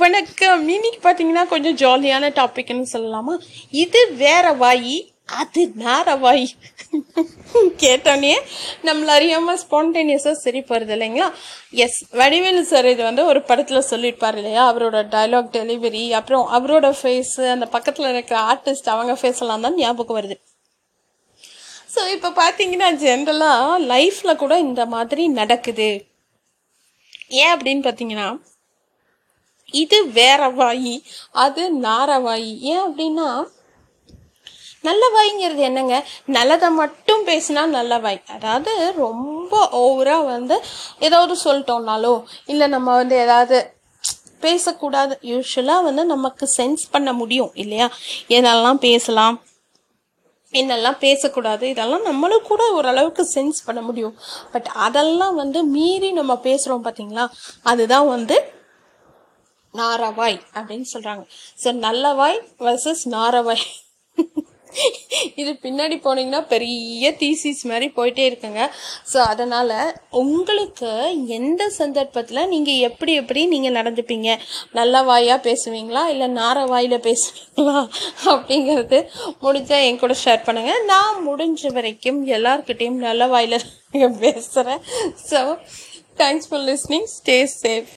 வணக்கம். இன்னைக்கு பார்த்தீங்கன்னா கொஞ்சம் ஜாலியான டாபிக்னு சொல்லலாமா? இது வேற வாயி அது நார வாய். கேட்டோன்னே நம்மள அறியாமல் ஸ்பான்டேனியஸாக சரி இல்லைங்களா? எஸ் வடிவேலு சார் இது வந்து ஒரு படத்தில் சொல்லியிருப்பார் இல்லையா? அவரோட டைலாக் டெலிவரி அப்புறம் அவரோட ஃபேஸு அந்த பக்கத்தில் இருக்கிற ஆர்டிஸ்ட் அவங்க ஃபேஸ் எல்லாம் தான் ஞாபகம் வருது. ஸோ இப்போ பார்த்தீங்கன்னா ஜென்ரலாக லைஃப்பில் கூட இந்த மாதிரி நடக்குது. ஏன் அப்படின்னு பார்த்தீங்கன்னா இது வேற வாயி அது நார வாயி. ஏன் அப்படின்னா நல்ல வாய்ங்கிறது என்னங்க? நல்லதை மட்டும் பேசினா நல்ல வாய். அதாவது ரொம்ப ஓவராக வந்து ஏதாவது சொல்லிட்டோம்னாலோ இல்லை நம்ம வந்து ஏதாவது பேசக்கூடாது யூஸ்வலாக வந்து நமக்கு சென்ஸ் பண்ண முடியும் இல்லையா? என்னெல்லாம் பேசலாம் என்னெல்லாம் பேசக்கூடாது இதெல்லாம் நம்மளும் கூட ஓரளவுக்கு சென்ஸ் பண்ண முடியும். பட் அதெல்லாம் வந்து மீறி நம்ம பேசுகிறோம் பார்த்தீங்களா அதுதான் வந்து நாரவாய் அப்படின்னு சொல்கிறாங்க ஸோ நல்லவாய் வர்சஸ் நாரவாய். இது பின்னாடி போனீங்கன்னா பெரிய தீசிஸ் மாதிரி போயிட்டே இருக்குங்க. ஸோ அதனால் உங்களுக்கு எந்த சந்தர்ப்பத்தில் நீங்கள் எப்படி எப்படி நீங்கள் நடந்துப்பீங்க? நல்ல வாயாக பேசுவீங்களா? இல்லை நார வாயில் பேசுவீங்களா? அப்படிங்கிறது முடிஞ்சால் என் கூட ஷேர் பண்ணுங்கள் நான் முடிஞ்ச வரைக்கும் எல்லாருக்கிட்டேயும் நல்ல வாயில் பேசுகிறேன் so thanks for listening stay safe